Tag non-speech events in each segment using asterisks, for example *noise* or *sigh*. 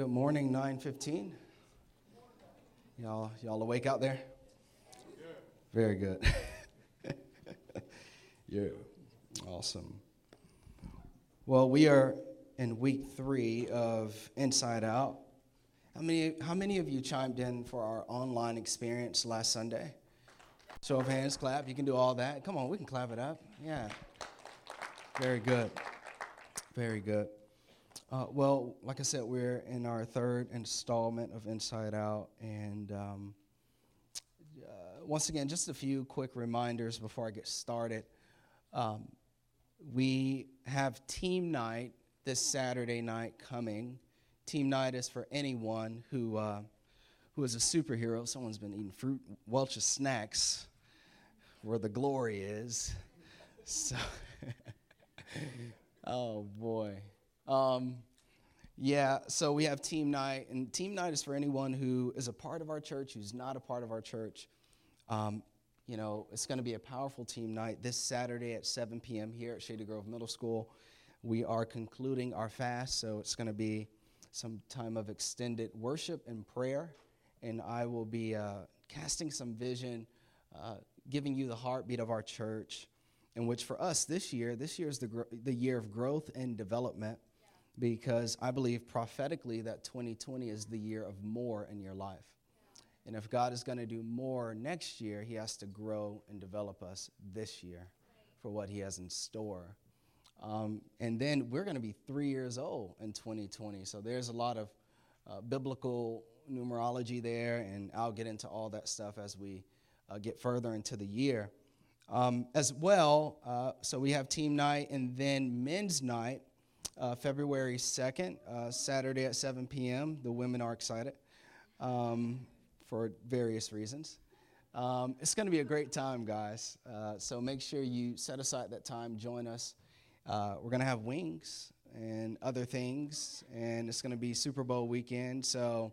Good morning, 915. Y'all, y'all awake out there? Very good. *laughs* yeah, awesome. Well, we are in week three of Inside Out. How many, how many of you chimed in for our online experience last Sunday? Show of hands, clap. You can do all that. Come on, we can clap it up. Yeah. Very good. Very good. Uh, well, like I said, we're in our third installment of Inside Out. And um, uh, once again, just a few quick reminders before I get started. Um, we have team night this Saturday night coming. Team night is for anyone who, uh, who is a superhero. Someone's been eating fruit, Welch's snacks, where the glory is. So, *laughs* oh boy. Um, yeah, so we have team night, and team night is for anyone who is a part of our church, who's not a part of our church. Um, you know, it's going to be a powerful team night this Saturday at 7 p.m. here at Shady Grove Middle School. We are concluding our fast, so it's going to be some time of extended worship and prayer, and I will be uh, casting some vision, uh, giving you the heartbeat of our church, in which for us this year, this year is the, gro- the year of growth and development because I believe prophetically that 2020 is the year of more in your life. And if God is going to do more next year, He has to grow and develop us this year for what He has in store. Um, and then we're going to be three years old in 2020. So there's a lot of uh, biblical numerology there, and I'll get into all that stuff as we uh, get further into the year. Um, as well, uh, so we have team night and then men's night uh, February 2nd, uh, Saturday at 7 p.m. The women are excited um, for various reasons. Um, it's going to be a great time, guys. Uh, so make sure you set aside that time, join us. Uh, we're going to have wings and other things, and it's going to be Super Bowl weekend. So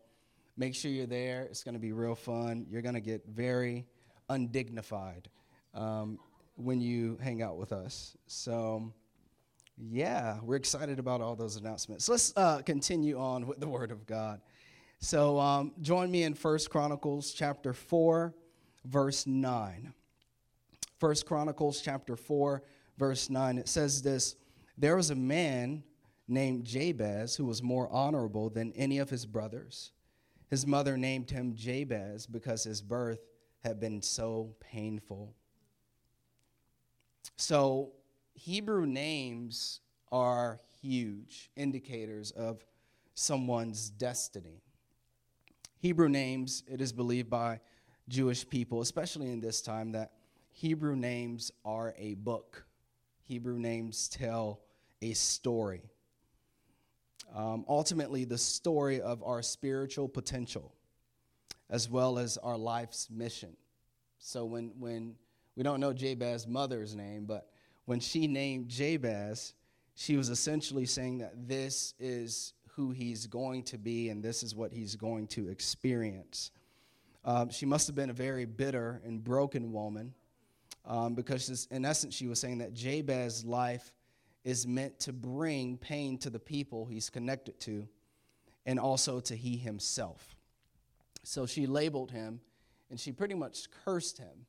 make sure you're there. It's going to be real fun. You're going to get very undignified um, when you hang out with us. So, yeah, we're excited about all those announcements. So Let's uh, continue on with the Word of God. So um, join me in First Chronicles chapter 4, verse 9. First Chronicles chapter 4, verse 9. It says this There was a man named Jabez who was more honorable than any of his brothers. His mother named him Jabez because his birth had been so painful. So Hebrew names are huge indicators of someone's destiny. Hebrew names, it is believed by Jewish people, especially in this time, that Hebrew names are a book. Hebrew names tell a story. Um, ultimately, the story of our spiritual potential, as well as our life's mission. So when, when we don't know Jabez's mother's name, but when she named Jabez, she was essentially saying that this is who he's going to be and this is what he's going to experience. Um, she must have been a very bitter and broken woman um, because, in essence, she was saying that Jabez's life is meant to bring pain to the people he's connected to and also to he himself. So she labeled him and she pretty much cursed him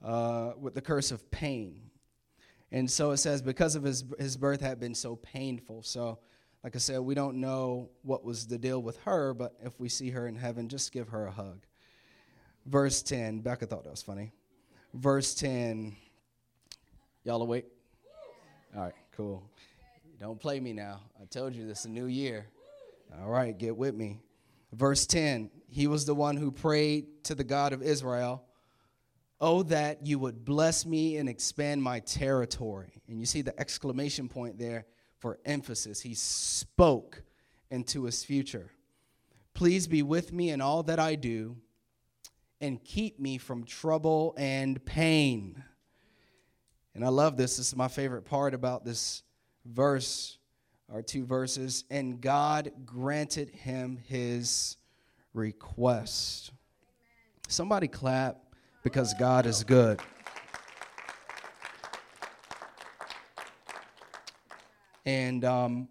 uh, with the curse of pain. And so it says, because of his, his birth had been so painful. So, like I said, we don't know what was the deal with her, but if we see her in heaven, just give her a hug. Verse 10, Becca thought that was funny. Verse 10, y'all awake? All right, cool. Don't play me now. I told you this is a new year. All right, get with me. Verse 10, he was the one who prayed to the God of Israel Oh, that you would bless me and expand my territory. And you see the exclamation point there for emphasis. He spoke into his future. Please be with me in all that I do and keep me from trouble and pain. And I love this. This is my favorite part about this verse, or two verses. And God granted him his request. Somebody clap because God is good. And um,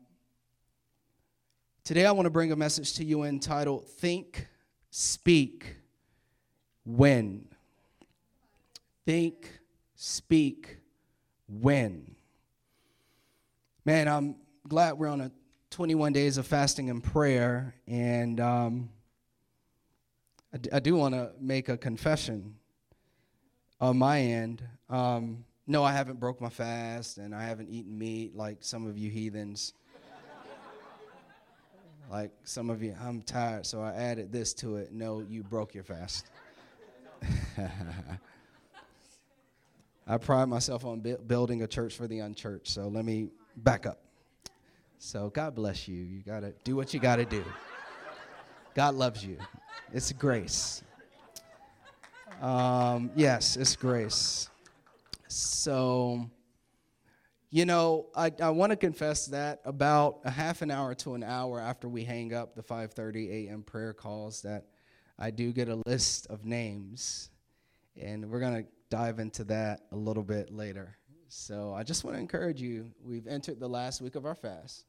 Today, I want to bring a message to you entitled Think, Speak, Win. Think, speak, win. Man, I'm glad we're on a 21 days of fasting and prayer, and um, I, d- I do want to make a confession on my end. Um, no, I haven't broke my fast, and I haven't eaten meat like some of you heathens. like some of you, I'm tired, so I added this to it. No, you broke your fast. *laughs* I pride myself on bu- building a church for the unchurched, so let me back up. So God bless you. You got to do what you got to do. God loves you. It's grace. Um, yes, it's grace. So, you know, I, I want to confess that about a half an hour to an hour after we hang up the 5:30 a.m. prayer calls, that I do get a list of names, and we're gonna dive into that a little bit later. So I just want to encourage you. We've entered the last week of our fast,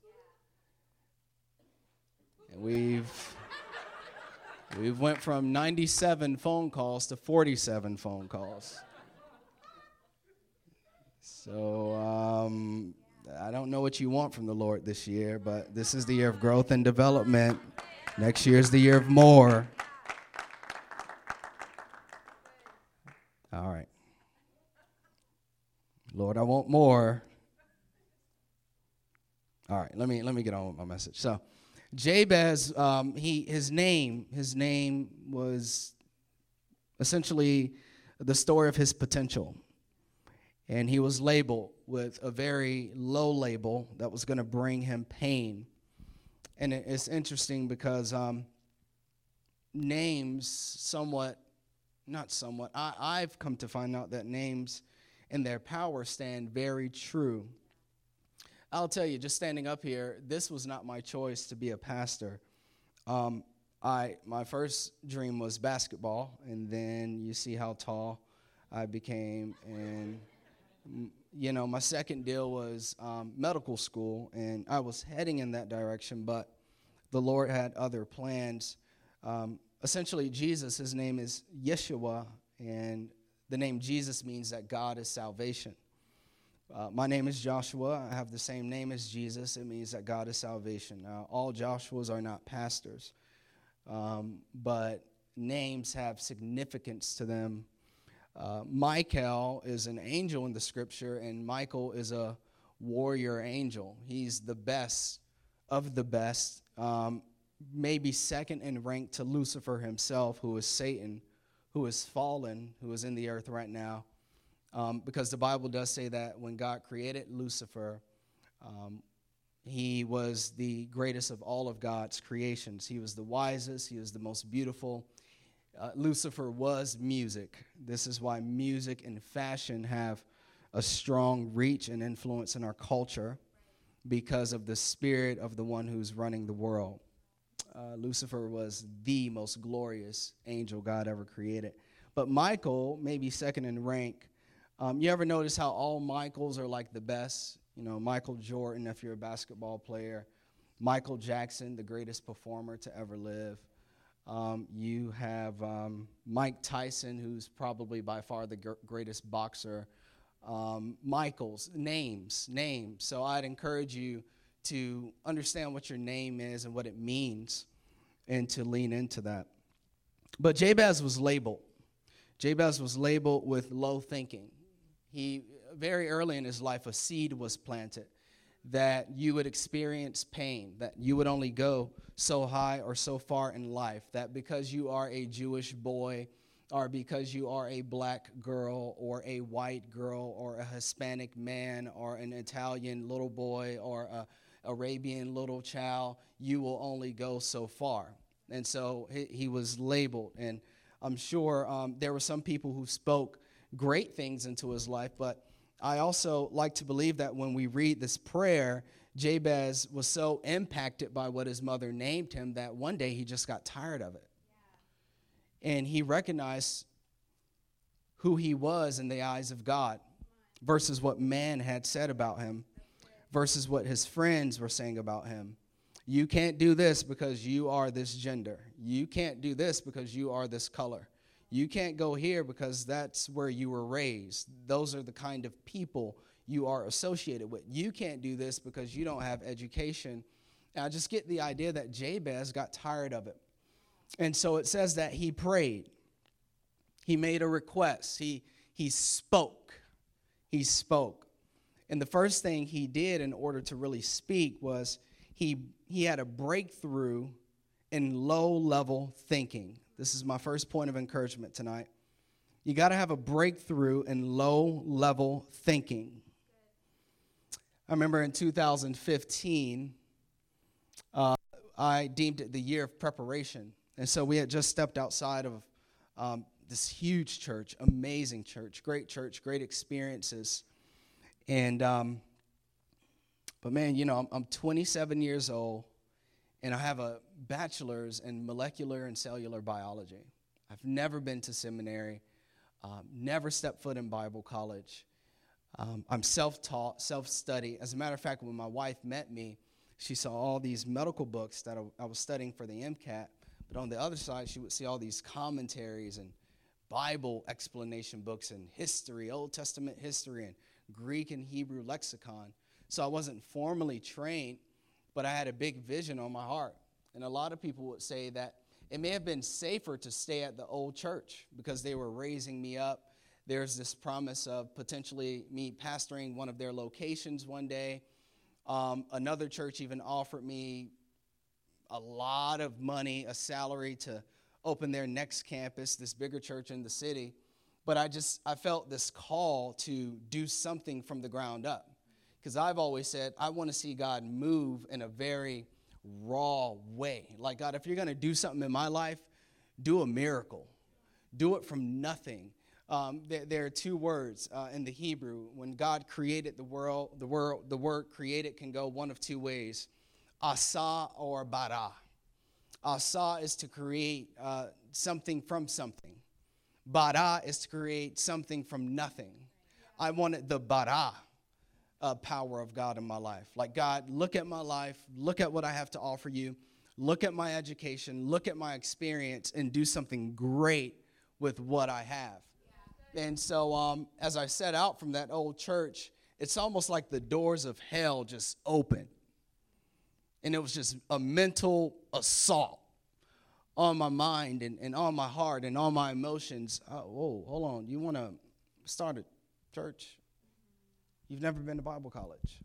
and we've we've went from 97 phone calls to 47 phone calls. So um, I don't know what you want from the Lord this year, but this is the year of growth and development. Next year is the year of more. All right. Lord, I want more. All right, let me let me get on with my message. So, Jabez, um, he his name his name was essentially the story of his potential, and he was labeled with a very low label that was going to bring him pain. And it, it's interesting because um, names somewhat, not somewhat. I, I've come to find out that names and their power stand very true. I'll tell you, just standing up here, this was not my choice to be a pastor. Um, I my first dream was basketball, and then you see how tall I became, and you know my second deal was um, medical school, and I was heading in that direction, but the Lord had other plans. Um, essentially, Jesus, his name is Yeshua, and the name Jesus means that God is salvation. Uh, my name is Joshua. I have the same name as Jesus. It means that God is salvation. Now, all Joshuas are not pastors, um, but names have significance to them. Uh, Michael is an angel in the scripture, and Michael is a warrior angel. He's the best of the best, um, maybe second in rank to Lucifer himself, who is Satan who is fallen, who is in the earth right now. Um, because the Bible does say that when God created Lucifer, um, he was the greatest of all of God's creations. He was the wisest, he was the most beautiful. Uh, Lucifer was music. This is why music and fashion have a strong reach and influence in our culture because of the spirit of the one who's running the world uh, Lucifer was the most glorious angel God ever created. But Michael, maybe second in rank. Um, you ever notice how all Michaels are like the best? You know, Michael Jordan, if you're a basketball player, Michael Jackson, the greatest performer to ever live. Um, you have um, Mike Tyson, who's probably by far the gr- greatest boxer. Um, Michael's names, names. So I'd encourage you to understand what your name is and what it means and to lean into that. But Jabez was labeled. Jabez was labeled with low thinking. He, very early in his life, a seed was planted that you would experience pain, that you would only go so high or so far in life, that because you are a Jewish boy, or because you are a black girl, or a white girl, or a Hispanic man, or an Italian little boy, or a Arabian little child, you will only go so far. And so he, he was labeled. And I'm sure um, there were some people who spoke great things into his life, but I also like to believe that when we read this prayer, Jabez was so impacted by what his mother named him that one day he just got tired of it. And he recognized who he was in the eyes of God versus what man had said about him versus what his friends were saying about him. You can't do this because you are this gender. You can't do this because you are this color. You can't go here because that's where you were raised. Those are the kind of people you are associated with. You can't do this because you don't have education. And I just get the idea that Jabez got tired of it. And so it says that he prayed. He made a request. He he spoke. He spoke. And the first thing he did in order to really speak was he he had a breakthrough in low level thinking. This is my first point of encouragement tonight. You got to have a breakthrough in low level thinking. I remember in 2015, uh, I deemed it the year of preparation. And so we had just stepped outside of um, this huge church, amazing church, great church, great experiences. And, um, but man, you know, I'm, I'm 27 years old and I have a bachelor's in molecular and cellular biology. I've never been to seminary, um, never stepped foot in Bible college. Um, I'm self taught, self study. As a matter of fact, when my wife met me, she saw all these medical books that I, I, was studying for the MCAT. But on the other side, she would see all these commentaries and Bible explanation books and history, Old Testament history, and Greek and Hebrew lexicon. So I wasn't formally trained, but I had a big vision on my heart. And a lot of people would say that it may have been safer to stay at the old church because they were raising me up there's this promise of potentially me pastoring one of their locations one day. Um, another church even offered me a lot of money, a salary to open their next campus, this bigger church in the city. But I just I felt this call to do something from the ground up. Because I've always said I want to see God move in a very raw way. Like God, if you're going to do something in my life, do a miracle. Do it from nothing um, there, there, are two words uh, in the Hebrew. When God created the world, the world, the word created can go one of two ways: asa or bara. Asa is to create uh, something from something. Bara is to create something from nothing. I wanted the bara uh, power of God in my life. Like God, look at my life, look at what I have to offer you, look at my education, look at my experience, and do something great with what I have. And so, um, as I set out from that old church, it's almost like the doors of hell just opened. And it was just a mental assault on my mind and, and on my heart and on my emotions. Oh, whoa, hold on. You want to start a church? You've never been to Bible college.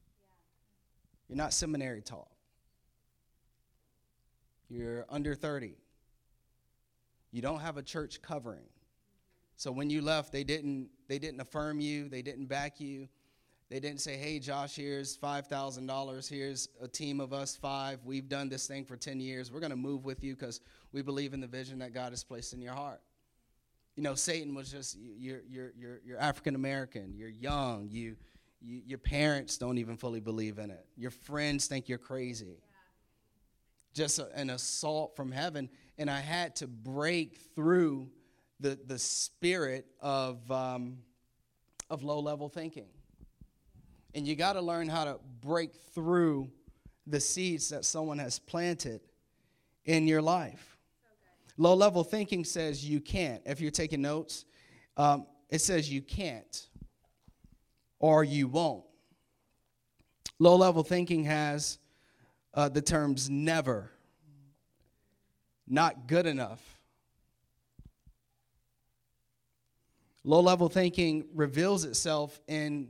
You're not seminary taught. You're under 30. You don't have a church covering. So when you left, they didn't they didn't affirm you, they didn't back you. They didn't say, "Hey Josh, here's $5,000. Here's a team of us 5. We've done this thing for 10 years. We're going to move with you cuz we believe in the vision that God has placed in your heart." You know, Satan was just you're you're you're, you're African American, you're young, you, you your parents don't even fully believe in it. Your friends think you're crazy. Just a, an assault from heaven and I had to break through the, the spirit of, um, of low level thinking. And you got to learn how to break through the seeds that someone has planted in your life. Low level thinking says you can't. If you're taking notes, um, it says you can't or you won't. Low level thinking has uh, the terms never, not good enough, Low level thinking reveals itself in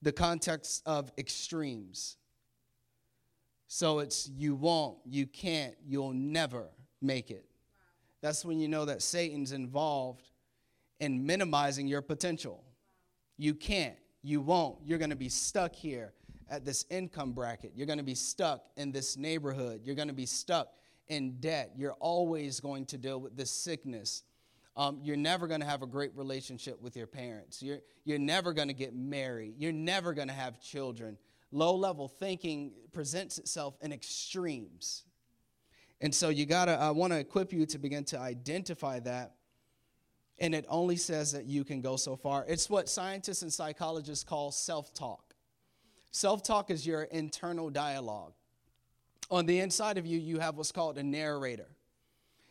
the context of extremes. So it's you won't, you can't, you'll never make it. That's when you know that Satan's involved in minimizing your potential. You can't, you won't, you're going to be stuck here at this income bracket. You're going to be stuck in this neighborhood. You're going to be stuck in debt. You're always going to deal with this sickness um, you're never going to have a great relationship with your parents. You're, you're never going to get married. You're never going to have children. Low level thinking presents itself in extremes. And so you got to, I want to equip you to begin to identify that. And it only says that you can go so far. It's what scientists and psychologists call self talk. Self talk is your internal dialogue. On the inside of you, you have what's called a narrator,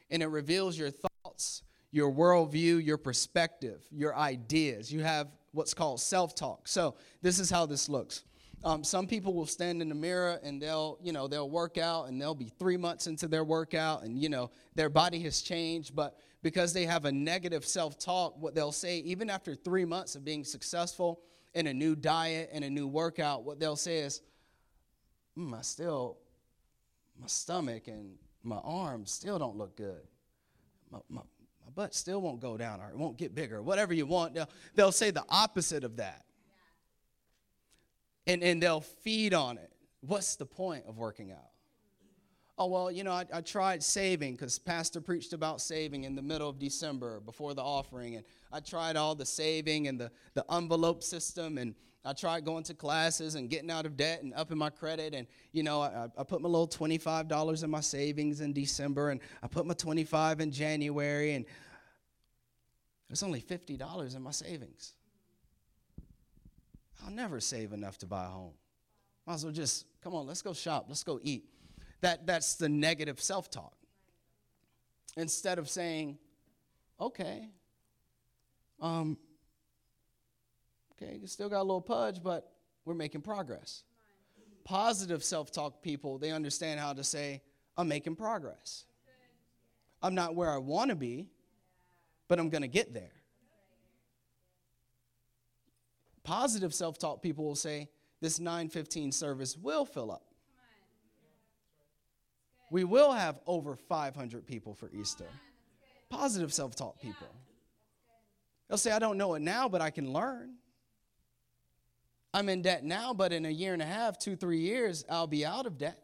and it reveals your thoughts, your worldview, your perspective, your ideas. You have what's called self talk. So, this is how this looks. Um, some people will stand in the mirror and they'll, you know, they'll work out and they'll be three months into their workout and, you know, their body has changed. But because they have a negative self talk, what they'll say, even after three months of being successful in a new diet and a new workout, what they'll say is, mm, I still, my stomach and my arms still don't look good. My, my, my butt still won't go down or it won't get bigger. Whatever you want, they'll, they'll say the opposite of that and, and they'll feed on it. What's the point of working out? Oh, well, you know, I, I tried saving because Pastor preached about saving in the middle of December before the offering. And I tried all the saving and the, the envelope system. And I tried going to classes and getting out of debt and upping my credit. And, you know, I, I put my little $25 in my savings in December. And I put my 25 in January. And there's only $50 in my savings. I'll never save enough to buy a home. Might as well just, come on, let's go shop, let's go eat. That, that's the negative self talk. Instead of saying, okay, um, okay, you still got a little pudge, but we're making progress. Positive self talk people, they understand how to say, I'm making progress. I'm not where I want to be, but I'm going to get there. Positive self talk people will say, this 915 service will fill up. We will have over 500 people for Easter. Positive self talk people. They'll say, I don't know it now, but I can learn. I'm in debt now, but in a year and a half, two, three years, I'll be out of debt.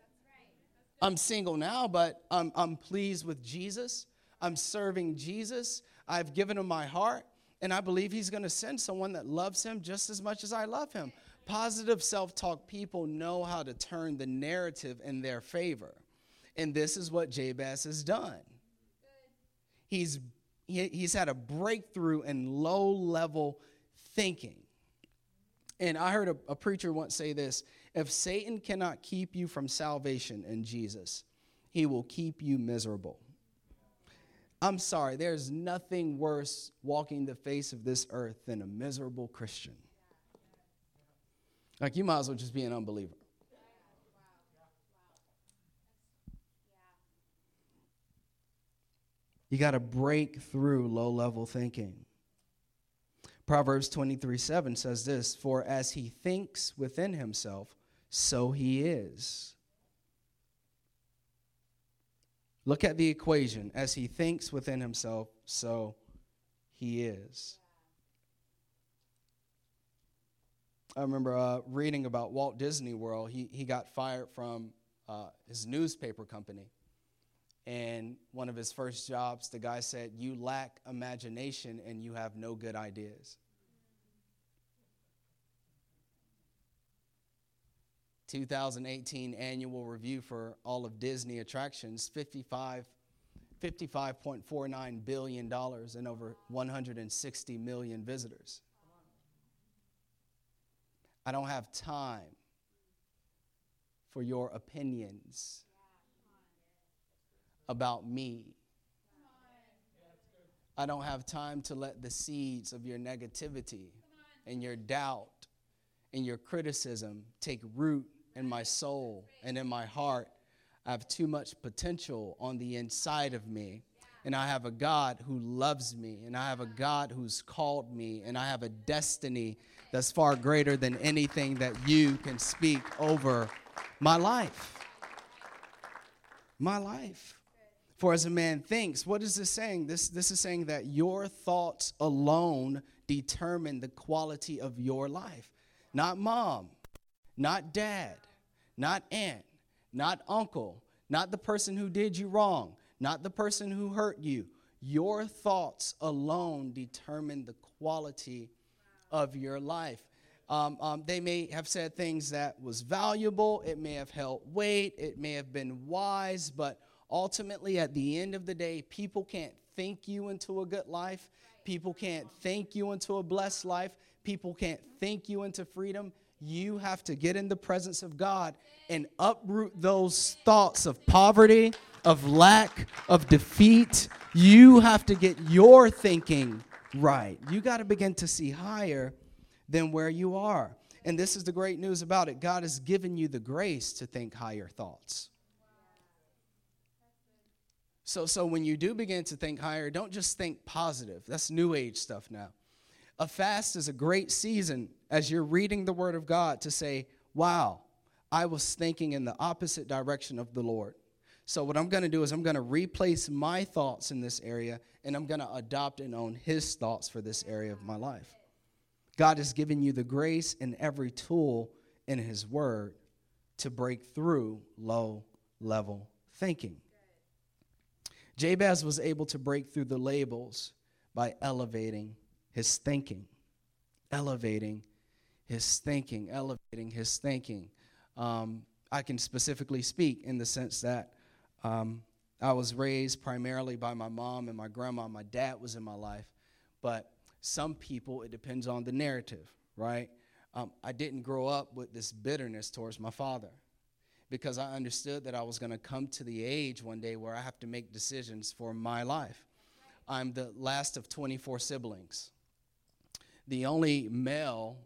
I'm single now, but I'm, I'm pleased with Jesus. I'm serving Jesus. I've given him my heart. And I believe he's going to send someone that loves him just as much as I love him. Positive self talk people know how to turn the narrative in their favor. And this is what Jabez has done. He's, he, he's had a breakthrough in low level thinking. And I heard a, a preacher once say this if Satan cannot keep you from salvation in Jesus, he will keep you miserable. I'm sorry, there's nothing worse walking the face of this earth than a miserable Christian. Like, you might as well just be an unbeliever. You got to break through low level thinking. Proverbs 23 7 says this For as he thinks within himself, so he is. Look at the equation. As he thinks within himself, so he is. I remember uh, reading about Walt Disney World. He, he got fired from uh, his newspaper company. And one of his first jobs, the guy said, You lack imagination and you have no good ideas. 2018 annual review for all of Disney attractions, 55 $55.49 billion and over 160 million visitors. I don't have time for your opinions about me. I don't have time to let the seeds of your negativity and your doubt and your criticism take root in my soul and in my heart. I have too much potential on the inside of me. And I have a God who loves me, and I have a God who's called me, and I have a destiny that's far greater than anything that you can speak over my life. My life. For as a man thinks, what is this saying? This, this is saying that your thoughts alone determine the quality of your life. Not mom, not dad, not aunt, not uncle, not the person who did you wrong, not the person who hurt you. Your thoughts alone determine the quality of your life. Um, um, they may have said things that was valuable, it may have held weight, it may have been wise, but ultimately, at the end of the day, people can't think you into a good life. People can't think you into a blessed life. People can't think you into freedom You have to get in the presence of God and uproot those thoughts of poverty, of lack, of defeat. You have to get your thinking right. You got to begin to see higher than where you are. And this is the great news about it God has given you the grace to think higher thoughts. So, so when you do begin to think higher, don't just think positive. That's new age stuff now. A fast is a great season as you're reading the Word of God to say, wow, I was thinking in the opposite direction of the Lord. So, what I'm going to do is I'm going to replace my thoughts in this area and I'm going to adopt and own His thoughts for this area of my life. God has given you the grace and every tool in His Word to break through low level thinking. Jabez was able to break through the labels by elevating his thinking. Elevating his thinking, elevating his thinking. Um, I can specifically speak in the sense that um, I was raised primarily by my mom and my grandma. My dad was in my life. But some people, it depends on the narrative, right? Um, I didn't grow up with this bitterness towards my father because I understood that I was going to come to the age one day where I have to make decisions for my life. I'm the last of 24 siblings, the only male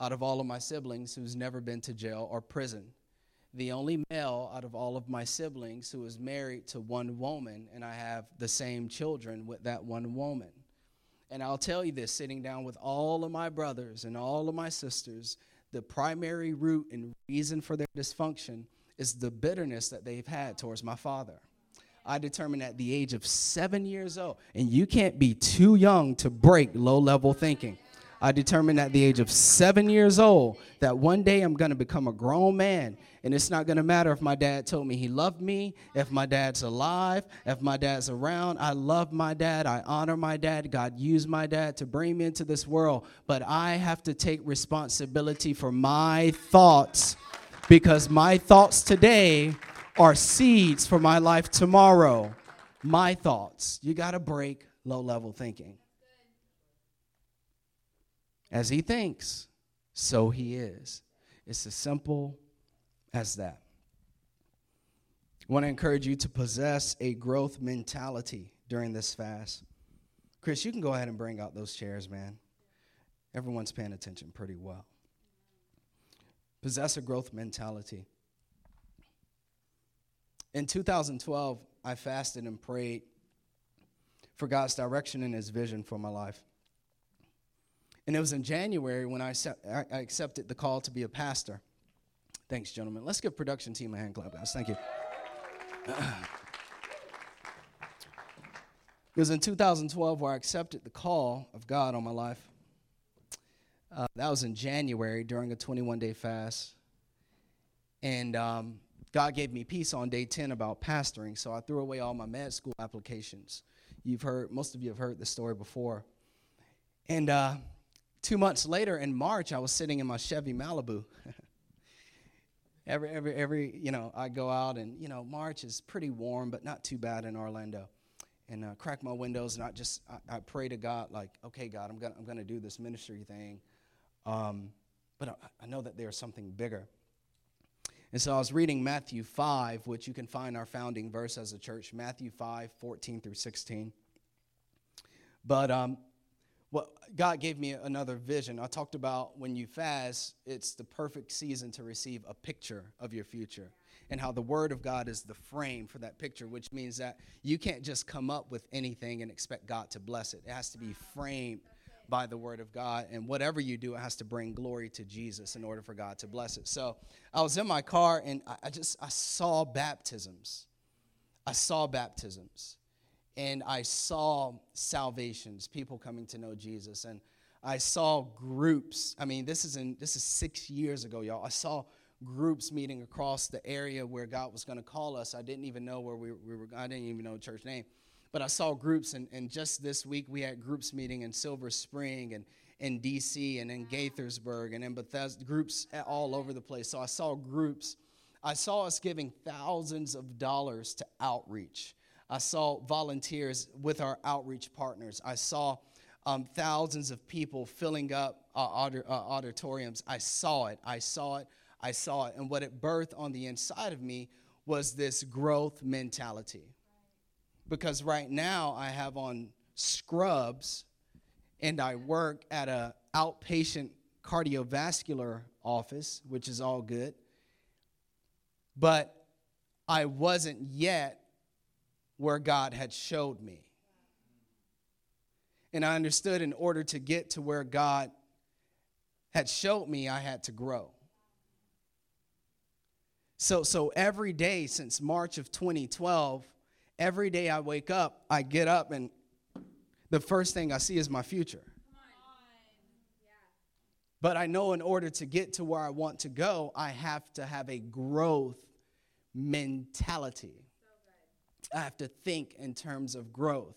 out of all of my siblings who's never been to jail or prison, the only male out of all of my siblings who is married to one woman, and I have the same children with that one woman. And I'll tell you this sitting down with all of my brothers and all of my sisters, the primary root and reason for their dysfunction is the bitterness that they've had towards my father. I determined at the age of seven years old, and you can't be too young to break low level thinking. I determined at the age of seven years old that one day I'm to become a grown man. And it's not to matter if my dad told me he loved me, if my dad's alive, if my dad's around. I love my dad. I honor my dad. God used my dad to bring me into this world. But I have to take responsibility for my thoughts because my thoughts today are seeds for my life tomorrow. My thoughts. You got to break low level thinking. As he thinks, so he is. It's as simple as that. I want to encourage you to possess a growth mentality during this fast. Chris, you can go ahead and bring out those chairs, man. Everyone's paying attention pretty well possess a growth mentality. In 2012, I fasted and prayed for God's direction and His vision for my life. And it was in January when I, accepted the call to be a pastor. Thanks, gentlemen. Let's give production team a hand clap, guys. Thank you. *clears throat* it was in 2012 where I accepted the call of God on my life. Uh, that was in January during a 21 day fast. And um, God gave me peace on day 10 about pastoring, so I threw away all my med school applications. You've heard, most of you have heard the story before. And uh, two months later in March, I was sitting in my Chevy Malibu. *laughs* every, every, every, you know, I go out and, you know, March is pretty warm, but not too bad in Orlando. And uh, crack my windows, and I just, I, I pray to God, like, okay, God, I'm gonna, I'm gonna do this ministry thing. Um, but I, I know that there's something bigger. And so I was reading Matthew 5, which you can find our founding verse as a church, Matthew 5, 14 through 16. But um, what God gave me another vision. I talked about when you fast, it's the perfect season to receive a picture of your future and how the Word of God is the frame for that picture, which means that you can't just come up with anything and expect God to bless it. It has to be framed by the word of God. And whatever you do, it has to bring glory to Jesus in order for God to bless it. So I was in my car and I just I saw baptisms. I saw baptisms. And I saw salvations, people coming to know Jesus. And I saw groups. I mean, this is in this is six years ago, y'all. I saw groups meeting across the area where God was going to call us. I didn't even know where we, we were. I didn't even know church name. But I saw groups, and, and just this week we had groups meeting in Silver Spring and in DC and in Gaithersburg and in Bethesda, groups all over the place. So I saw groups. I saw us giving thousands of dollars to outreach. I saw volunteers with our outreach partners. I saw um, thousands of people filling up uh, uh, auditoriums. I saw it. I saw it. I saw it. And what it birthed on the inside of me was this growth mentality. Because right now I have on scrubs and I work at a outpatient cardiovascular office, which is all good. But I wasn't yet where God had showed me. And I understood in order to get to where God had showed me, I had to grow. So, so every day since March of 2012, every day I wake up, I get up and the first thing I see is my future. But I know in order to get to where I want to go, I have to have a growth mentality. I have to think in terms of growth.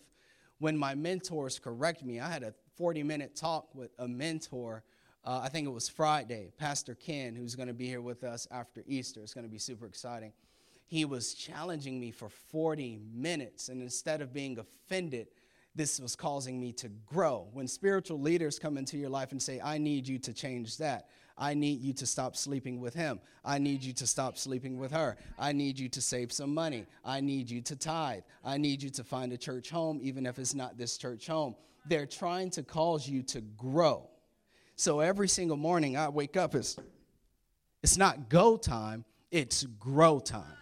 When my mentors correct me, I had a 40 minute talk with a mentor. Uh, I think it was Friday, Pastor Ken, who's going to be here with us after Easter. It's going to be super exciting. He was challenging me for 40 minutes, and instead of being offended, this was causing me to grow. When spiritual leaders come into your life and say, I need you to change that, I need you to stop sleeping with him. I need you to stop sleeping with her. I need you to save some money. I need you to tithe. I need you to find a church home, even if it's not this church home. They're trying to cause you to grow. So every single morning I wake up, it's, it's not go time, it's grow time.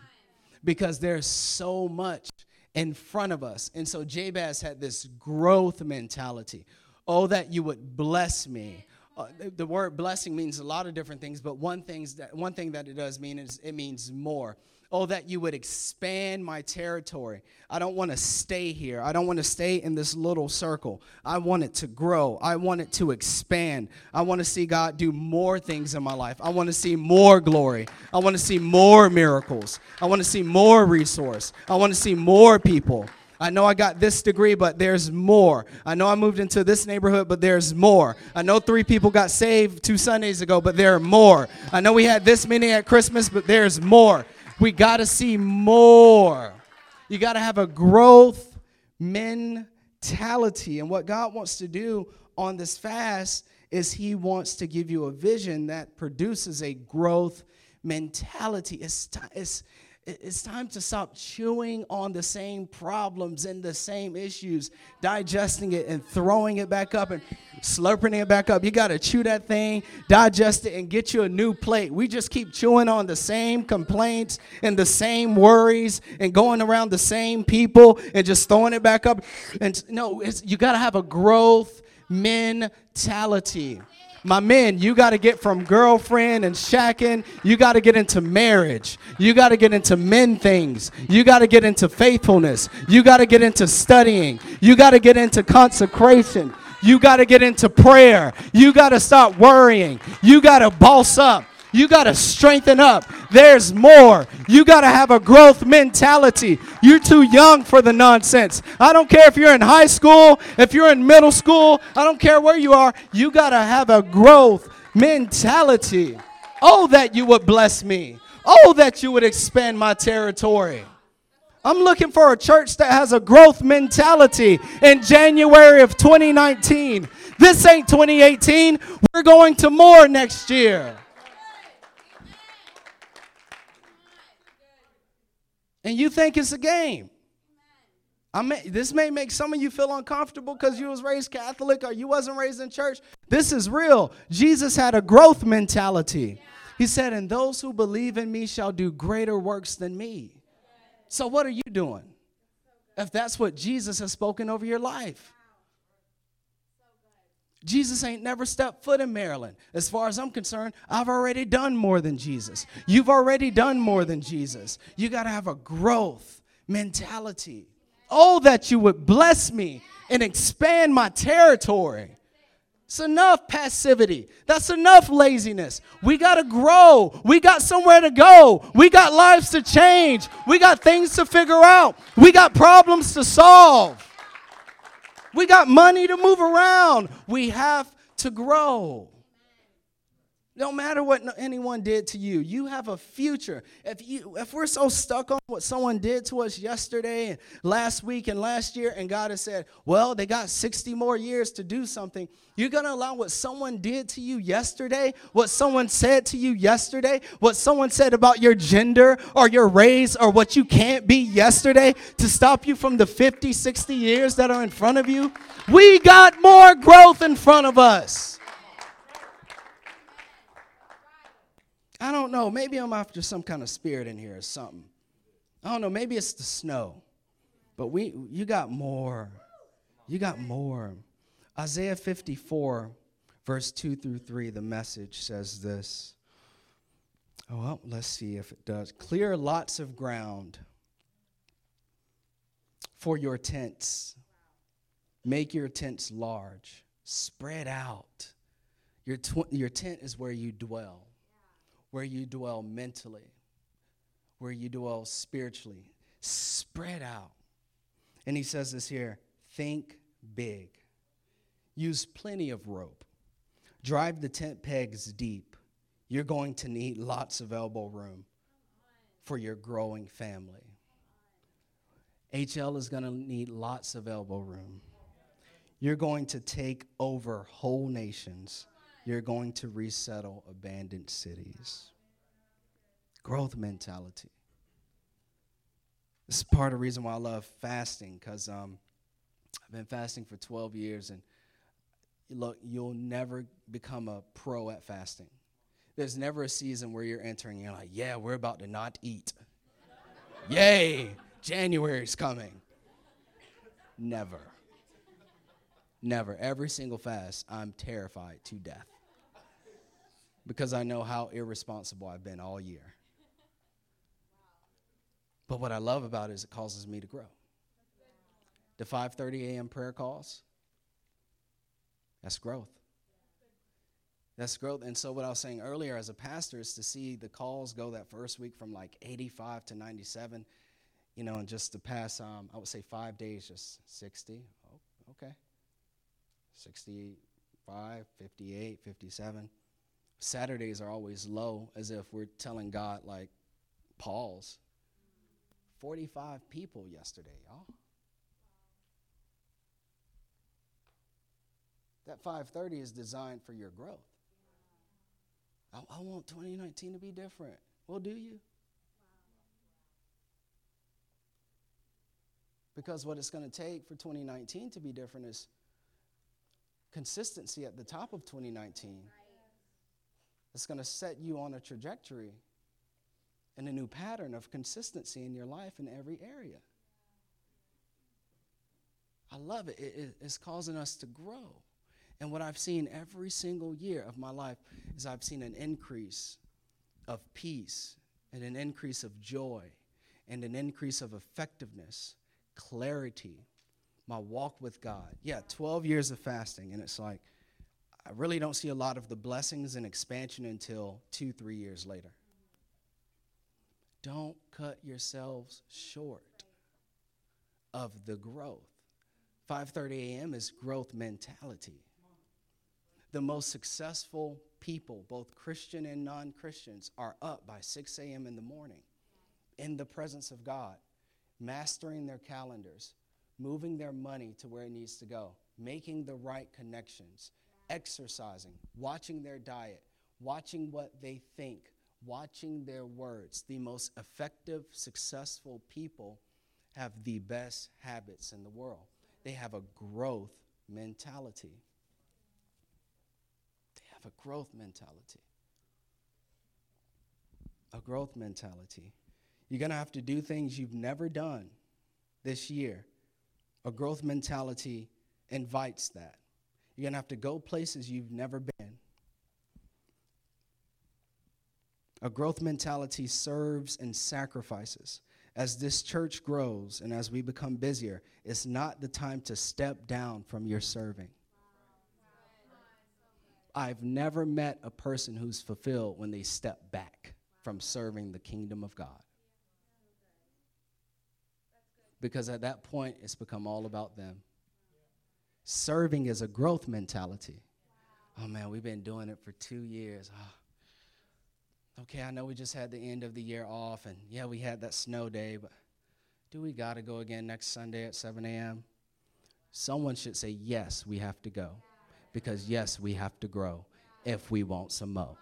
Because there's so much in front of us. And so Jabez had this growth mentality. Oh, that you would bless me uh, the, the, word blessing means a lot of different things, but one, things that, one thing that it does mean is it means more. Oh, that you would expand my territory. I don't want to stay here. I don't want to stay in this little circle. I want it to grow. I want it to expand. I want to see God do more things in my life. I want to see more glory. I want to see more miracles. I want to see more resource. I want to see more people. I know I got this degree, but there's more. I know I moved into this neighborhood, but there's more. I know three people got saved two Sundays ago, but there are more. I know we had this many at Christmas, but there's more. We got to see more. You got to have a growth mentality. And what God wants to do on this fast is He wants to give you a vision that produces a growth mentality. It's, it's, it's time to stop chewing on the same problems and the same issues, digesting it and throwing it back up and slurping it back up. You got to chew that thing, digest it, and get you a new plate. We just keep chewing on the same complaints and the same worries and going around the same people and just throwing it back up. And no, you got to have a growth mentality. My men, you got to get from girlfriend and shacking, you got to get into marriage. You got to get into men things. You got to get into faithfulness. You got to get into studying. You got to get into consecration. You got to get into prayer. You got to stop worrying. You got to boss up. You got to strengthen up. There's more. You got to have a growth mentality. You're too young for the nonsense. I don't care if you're in high school, if you're in middle school, I don't care where you are. You got to have a growth mentality. Oh, that you would bless me. Oh, that you would expand my territory. I'm looking for a church that has a growth mentality in January of 2019. This ain't 2018. We're going to more next year. And you think it's a game. I may, this may make some of you feel uncomfortable because you was raised Catholic or you wasn't raised in church. This is real. Jesus had a growth mentality. He said, "And those who believe in me shall do greater works than me." So what are you doing? If that's what Jesus has spoken over your life. Jesus ain't never stepped foot in Maryland. As far as I'm concerned, I've already done more than Jesus. You've already done more than Jesus. You got to have a growth mentality. Oh, that you would bless me and expand my territory. It's enough passivity. That's enough laziness. We got to grow. We got somewhere to go. We got lives to change. We got things to figure out. We got problems to solve. We got money to move around. We have to grow. No matter what anyone did to you, you have a future. If you if we're so stuck on what someone did to us yesterday and last week and last year and God has said, "Well, they got 60 more years to do something." You're going to allow what someone did to you yesterday, what someone said to you yesterday, what someone said about your gender or your race or what you can't be yesterday to stop you from the 50, 60 years that are in front of you. We got more growth in front of us. I don't know. Maybe I'm after some kind of spirit in here or something. I don't know. Maybe it's the snow. But we you got more. You got more. Isaiah 54, verse 2 through 3, the message says this. Oh, well, let's see if it does. Clear lots of ground for your tents. Make your tents large. Spread out. Your, tw- your tent is where you dwell where you dwell mentally, where you dwell spiritually. Spread out. And he says this here think big. Use plenty of rope. Drive the tent pegs deep. You're going to need lots of elbow room for your growing family. HL is going to need lots of elbow room. You're going to take over whole nations you're going to resettle abandoned cities. Growth mentality. This is part of the reason why I love fasting, because um, I've been fasting for 12 years, and look, you'll never become a pro at fasting. There's never a season where you're entering, and you're like, yeah, we're about to not eat. Yay, January's coming. Never. Never. Every single fast, I'm terrified to death because I know how irresponsible I've been all year. But what I love about it is it causes me to grow. The 5:30 a.m. prayer calls, that's growth. That's growth. And so what I was saying earlier as a pastor is to see the calls go that first week from like 85 to 97, you know, and just the past, um, I would say five days, just 60. Oh, okay. 65, 58, 57. Saturdays are always low, as if we're telling God, like, pause. 45 people yesterday, y'all. That 530 is designed for your growth. I, I want 2019 to be different. Well, do you? Because what it's going to take for 2019 to be different is consistency at the top of 2019 that's going to set you on a trajectory and a new pattern of consistency in your life in every area. I love it. it. It's causing us to grow. And what I've seen every single year of my life is I've seen an increase of peace and an increase of joy and an increase of effectiveness, clarity, my walk with God. Yeah, 12 years of fasting, and it's like, I really don't see a lot of the blessings and expansion until two, three years later. Don't cut yourselves short of the growth. 5:30 a.m. is growth mentality. The most successful people, both Christian and non-Christians, are up by 6 a.m. in the morning in the presence of God, mastering their calendars, moving their money to where it needs to go, making the right connections, exercising, watching their diet, watching what they think, watching their words. The most effective, successful people have the best habits in the world. They have a growth mentality. They have a growth mentality. A growth mentality. You're going to have to do things you've never done this year. A growth mentality invites that. You're going to have to go places you've never been. A growth mentality serves and sacrifices. As this church grows and as we become busier, it's not the time to step down from your serving. I've never met a person who's fulfilled when they step back from serving the kingdom of God. Because at that point, it's become all about them. Serving is a growth mentality. Oh man, we've been doing it for two years. Oh, okay, I know we just had the end of the year off, and yeah, we had that snow day, but do we got to go again next Sunday at 7 a.m.? Someone should say, yes, we have to go. Because, yes, we have to grow if we want some more.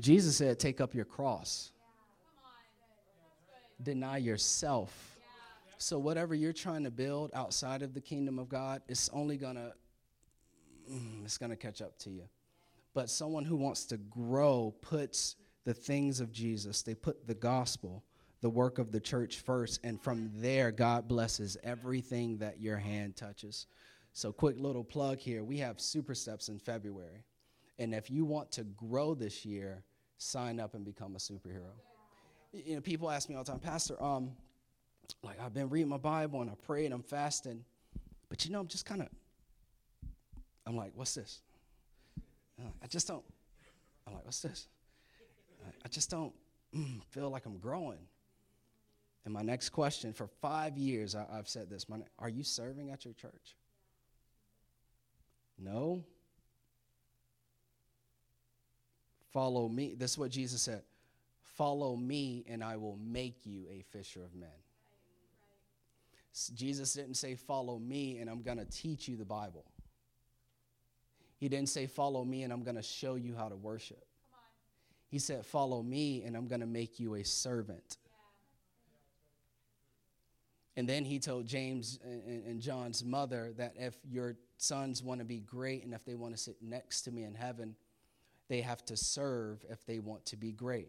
Jesus said, Take up your cross, deny yourself. So, whatever you're trying to build outside of the kingdom of God, it's only gonna, mm, it's gonna catch up to you. But someone who wants to grow puts the things of Jesus, they put the gospel, the work of the church first, and from there, God blesses everything that your hand touches. So, quick little plug here we have Super Steps in February. And if you want to grow this year, sign up and become a superhero. You know, people ask me all the time, Pastor, um, like I've been reading my Bible and I pray and I'm fasting, but you know, I'm just kind of, I'm like, what's this? I just don't, I'm like, what's this? I just don't mm, feel like I'm growing. And my next question for five years, I, have said this my, Are you serving at your church? No. Follow me. This is what Jesus said Follow me, and I will make you a fisher of men. Jesus didn't say, Follow me, and I'm going to teach you the Bible. He didn't say, Follow me, and I'm going to show you how to worship. He said, Follow me, and I'm going to make you a servant. And then he told James and John's mother that if your sons want to be great and if they want to sit next to me in heaven, they have to serve if they want to be great.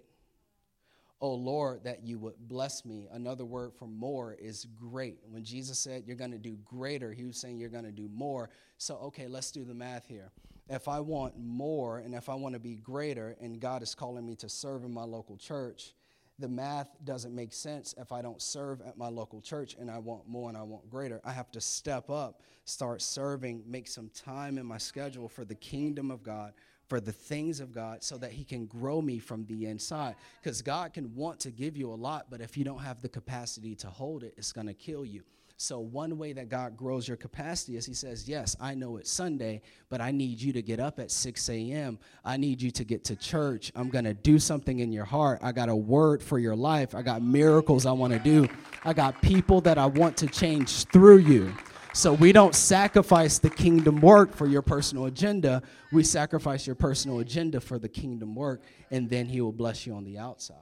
Oh Lord, that you would bless me. Another word for more is great. When Jesus said you're going to do greater, he was saying you're going to do more. So, okay, let's do the math here. If I want more and if I want to be greater, and God is calling me to serve in my local church, the math doesn't make sense if I don't serve at my local church and I want more and I want greater. I have to step up, start serving, make some time in my schedule for the kingdom of God, for the things of God so that He can grow me from the inside. Because God can want to give you a lot, but if you don't have the capacity to hold it, it's going to kill you. So, one way that God grows your capacity is He says, Yes, I know it's Sunday, but I need you to get up at 6 a.m. I need you to get to church. I'm going to do something in your heart. I got a word for your life. I got miracles I want to do. I got people that I want to change through you. So we don't sacrifice the kingdom work for your personal agenda. We sacrifice your personal agenda for the kingdom work, and then He will bless you on the outside.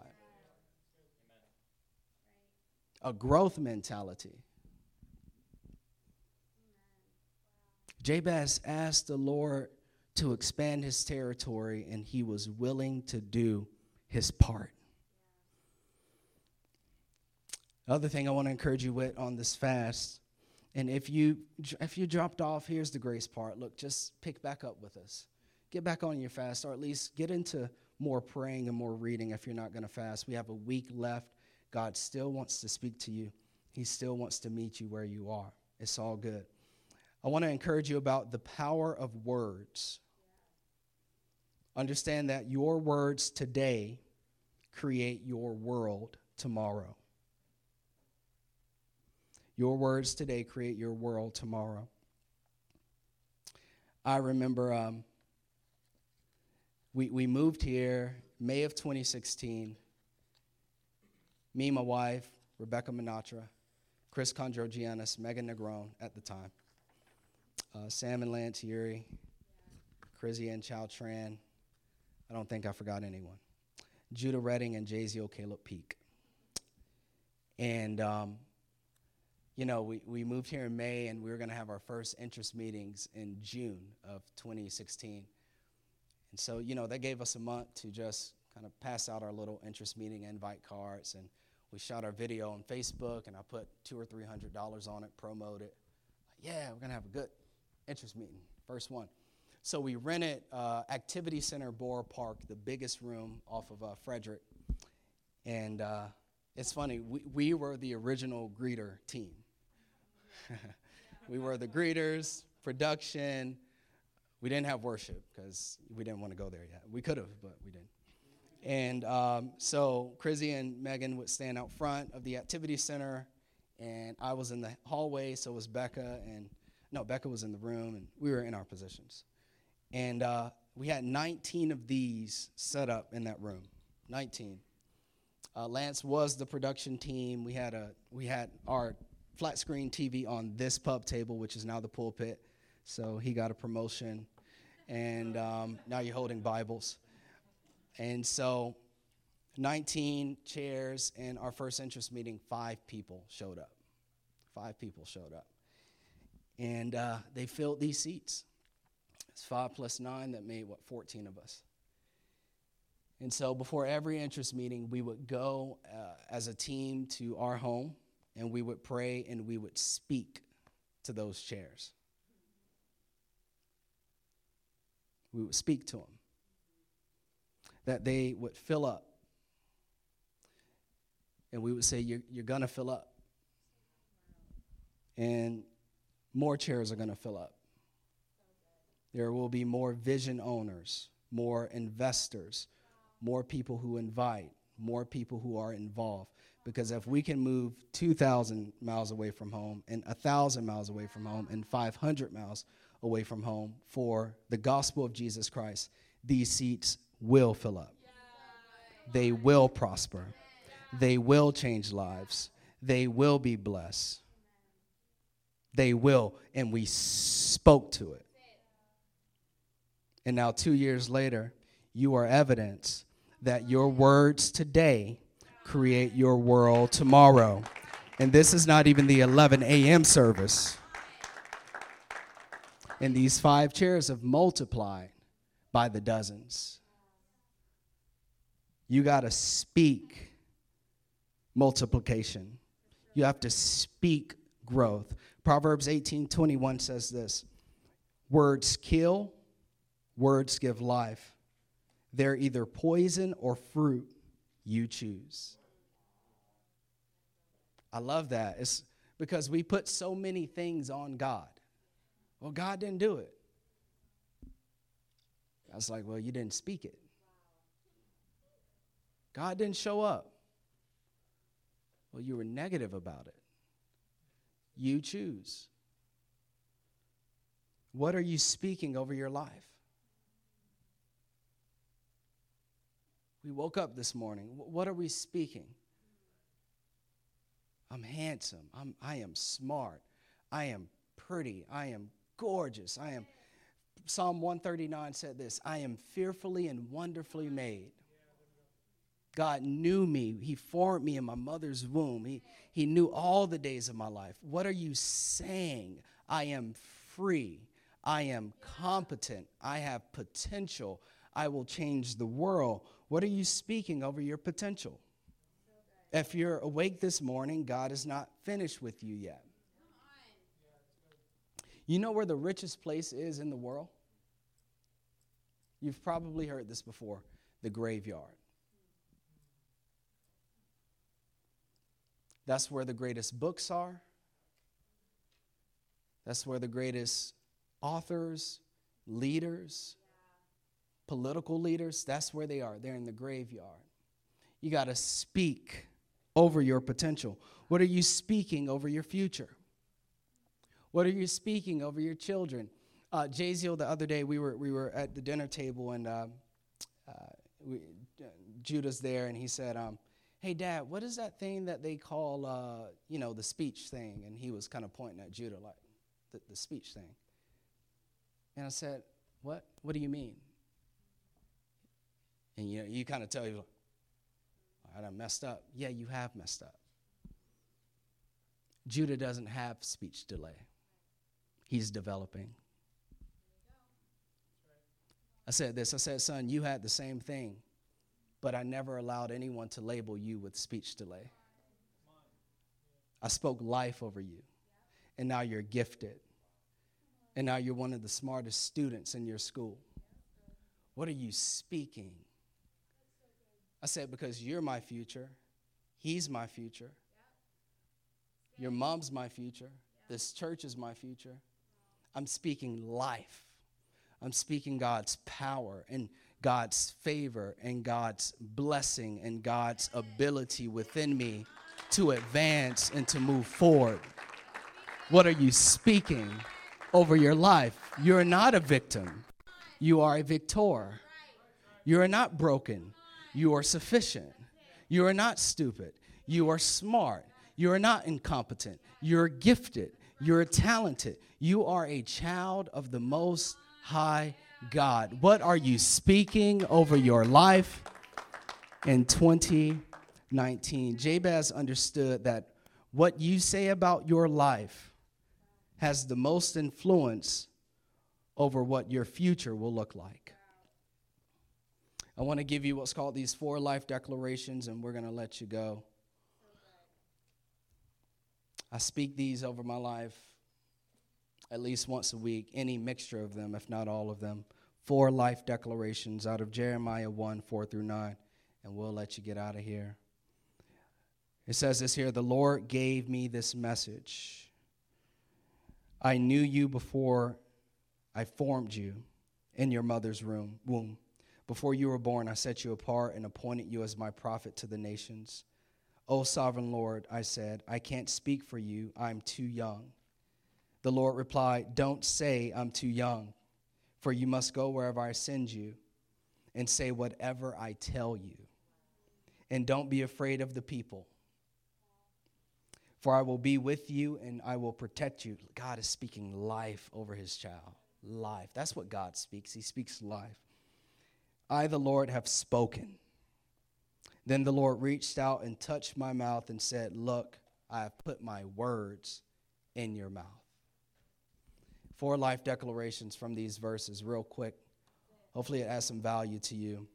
A growth mentality. Jabez asked the Lord to expand his territory, and he was willing to do his part. Other thing I want to encourage you with on this fast and if you if you dropped off, here's the grace part. Look, just pick back up with us. Get back on your fast, or at least get into more praying and more reading if you're not going to fast. We have a week left. God still wants to speak to you. He still wants to meet you where you are. It's all good. I want to encourage you about the power of words. Understand that your words today create your world tomorrow. Your words today create your world tomorrow. I remember um, we, we moved here May of 2016. Me, my wife, Rebecca Minatra, Chris Condrogianis, Megan Negron at the time, uh, Sam and Lance Yuri, Crizzy and Chow Tran. I don't think I forgot anyone. Judah Redding and Jaziel Caleb Peak. And um, you know, we, we moved here in May and we were going to have our first interest meetings in June of 2016. And so, you know, that gave us a month to just kind of pass out our little interest meeting invite cards. And we shot our video on Facebook and I put two or three hundred dollars on it, promote it. Yeah, we're going to have a good interest meeting, first one. So we rented uh, Activity Center Borough Park, the biggest room off of uh, Frederick. And uh, it's funny, we, we were the original greeter team. *laughs* we were the greeters, production. We didn't have worship because we didn't want to go there yet. We could have, but we didn't. And um, so Crizzy and Megan would stand out front of the activity center, and I was in the hallway, so was Becca and no, Becca was in the room, and we were in our positions. And uh, we had 19 of these set up in that room. 19. Uh, Lance was the production team. We had a we had our flat screen TV on this pub table, which is now the pulpit. So he got a promotion, and um, now you're holding Bibles. And so, 19 chairs, and our first interest meeting, five people showed up. Five people showed up, and uh, they filled these seats. It's five plus nine that made what 14 of us. And so, before every interest meeting, we would go uh, as a team to our home and we would pray and we would speak to those chairs. We would speak to them that they would fill up. And we would say, You're, you're going to fill up. And more chairs are going to fill up. There will be more vision owners, more investors, more people who invite, more people who are involved. Because if we can move 2,000 miles away from home, and 1,000 miles away from home, and 500 miles away from home for the gospel of Jesus Christ, these seats will fill up. They will prosper. They will change lives. They will be blessed. They will. And we spoke to it. And now, two years later, you are evidence that your words today create your world tomorrow. And this is not even the 11 a.m. service. And these five chairs have multiplied by the dozens. You got to speak multiplication. You have to speak growth. Proverbs 18:21 says this. Words kill, words give life. They're either poison or fruit. You choose. I love that. It's because we put so many things on God. Well, God didn't do it. I was like, well, you didn't speak it. God didn't show up. Well, you were negative about it. You choose. What are you speaking over your life? We woke up this morning. What are we speaking? I'm handsome. I'm, I am smart. I am pretty. I am gorgeous. I am. Psalm 139 said this I am fearfully and wonderfully made. God knew me. He formed me in my mother's womb. He, he knew all the days of my life. What are you saying? I am free. I am competent. I have potential. I will change the world. What are you speaking over your potential? If you're awake this morning, God is not finished with you yet. You know where the richest place is in the world? You've probably heard this before the graveyard. That's where the greatest books are. That's where the greatest authors, leaders, political leaders, that's where they are. They're in the graveyard. You got to speak over your potential. What are you speaking over your future? What are you speaking over your children? Uh, Jaziel, the other day, we were, we were at the dinner table and uh, uh, we, Judah's there, and he said, um, Hey, Dad, what is that thing that they call, uh, you know, the speech thing? And he was kind of pointing at Judah, like, the, the speech thing. And I said, What? What do you mean? And you know, you kind of tell you, I done messed up. Yeah, you have messed up. Judah doesn't have speech delay. He's developing. I said this I said, son, you had the same thing, but I never allowed anyone to label you with speech delay. I spoke life over you, and now you're gifted. And now you're one of the smartest students in your school. What are you speaking? I said, because you're my future. He's my future. Your mom's my future. This church is my future. I'm speaking life. I'm speaking God's power and God's favor and God's blessing and God's ability within me to advance and to move forward. What are you speaking? over your life. You're not a victim, you are a victor. You are not broken, you are sufficient. You are not stupid, you are smart. You are not incompetent, you're gifted, you're talented. You are a child of the Most High God. What are you speaking over your life in 2019? Jabez understood that what you say about your life has the most influence over what your future will look like. I want to give you what's called these four life declarations, and we're going to let you go. I speak these over my life at least once a week, any mixture of them, if not all of them. Four life declarations out of Jeremiah 1 4 through 9, and we'll let you get out of here. It says this here The Lord gave me this message. I knew you before I formed you in your mother's room, womb. Before you were born, I set you apart and appointed you as my prophet to the nations. O sovereign Lord, I said, I can't speak for you. I'm too young. The Lord replied, Don't say I'm too young, for you must go wherever I send you and say whatever I tell you. And don't be afraid of the people, for I will be with you and I will protect you. God is speaking life over his child. Life. That's what God speaks. He speaks life. I, the Lord, have spoken. Then the Lord reached out and touched my mouth and said, Look, I have put my words in your mouth. Four life declarations from these verses, real quick. Hopefully, it adds some value to you.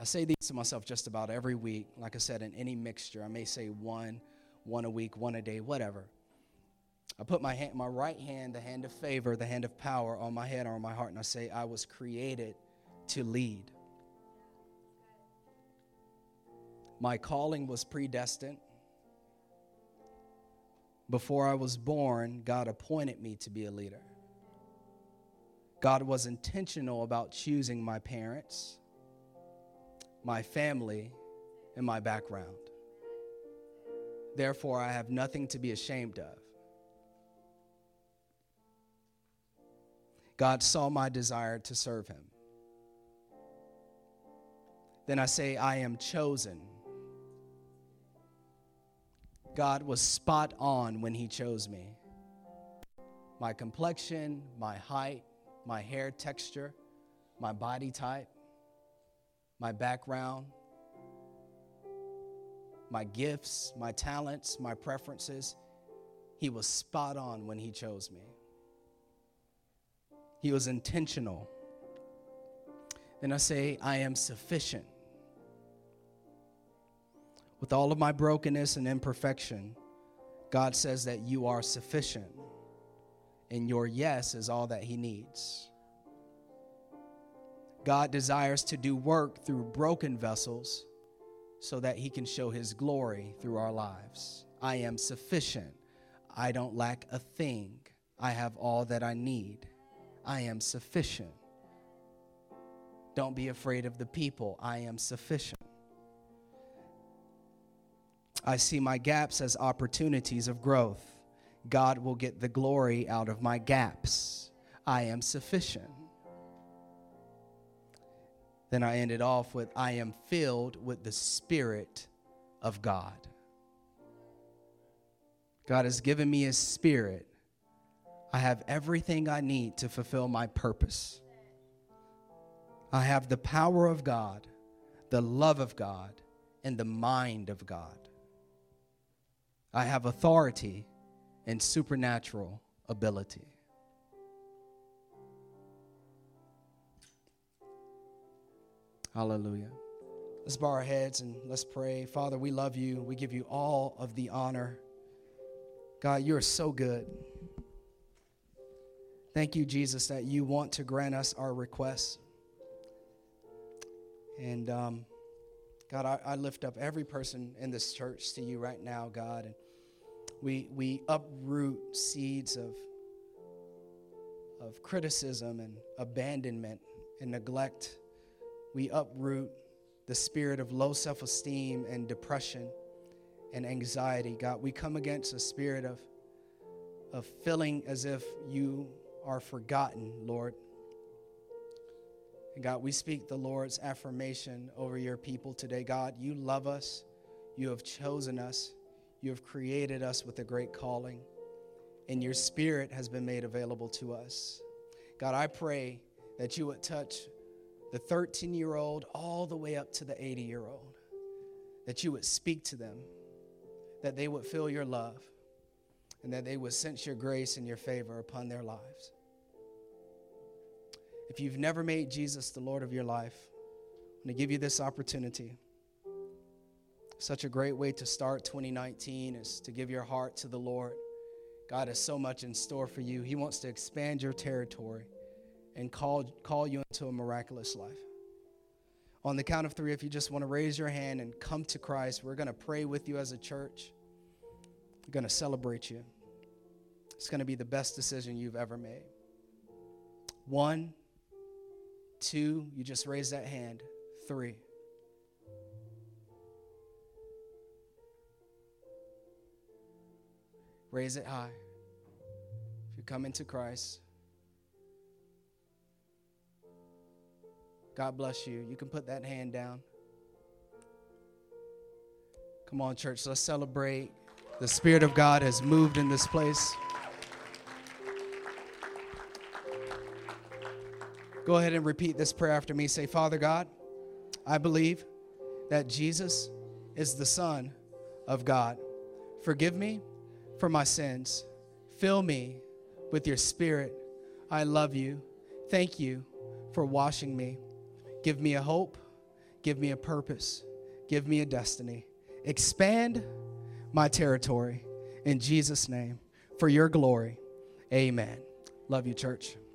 I say these to myself just about every week. Like I said, in any mixture, I may say one, one a week, one a day, whatever. I put my, hand, my right hand, the hand of favor, the hand of power, on my head or on my heart, and I say, I was created to lead. My calling was predestined. Before I was born, God appointed me to be a leader. God was intentional about choosing my parents, my family, and my background. Therefore, I have nothing to be ashamed of. God saw my desire to serve Him. Then I say, I am chosen God was spot on when He chose me. My complexion, my height, my hair texture, my body type, my background, my gifts, my talents, my preferences. He was spot on when He chose me. He was intentional. Then I say, I am sufficient with all of my brokenness and imperfection, God says that you are sufficient. And your yes is all that He needs. God desires to do work through broken vessels so that He can show His glory through our lives. I am sufficient. I don't lack a thing. I have all that I need. I am sufficient. Don't be afraid of the people. I am sufficient. I see my gaps as opportunities of growth. God will get the glory out of my gaps. I am sufficient. Then I ended off with I am filled with the Spirit of God. God has given me His Spirit. I have everything I need to fulfill my purpose. I have the power of God, the love of God, and the mind of God. I have authority and supernatural ability. Hallelujah. Let's bow our heads and let's pray. Father, we love you. We give you all of the honor. God, you are so good. Thank you, Jesus, that you want to grant us our requests. And um, God, I, I, lift up every person in this church to you right now, God. And we, we uproot seeds of, of criticism and abandonment and neglect. We uproot the spirit of low self esteem and depression and anxiety. God, we come against a spirit of, of feeling as if you are forgotten, Lord. And God, we speak the Lord's affirmation over your people today. God, you love us, you have chosen us, you have created us with a great calling, and your spirit has been made available to us. God, I pray that you would touch the 13 year old all the way up to the 80 year old, that you would speak to them, that they would feel your love, and that they would sense your grace and your favor upon their lives. If you've never made Jesus the Lord of your life, I'm going to give you this opportunity. Such a great way to start 2019 is to give your heart to the Lord. God has so much in store for you. He wants to expand your territory and call, call you into a miraculous life. On the count of three, if you just want to raise your hand and come to Christ, we're going to pray with you as a church. We're going to celebrate you. It's going to be the best decision you've ever made. One, two, you just raise that hand. Three. Raise it high. If you come into Christ, God bless you. You can put that hand down. Come on, church, let's celebrate. The Spirit of God has moved in this place. Go ahead and repeat this prayer after me. Say, Father God, I believe that Jesus is the Son of God. Forgive me for my sins. Fill me with your Spirit. I love you. Thank you for washing me. Give me a hope. Give me a purpose. Give me a destiny. Expand my territory in Jesus' name for your glory. Amen. Love you, church.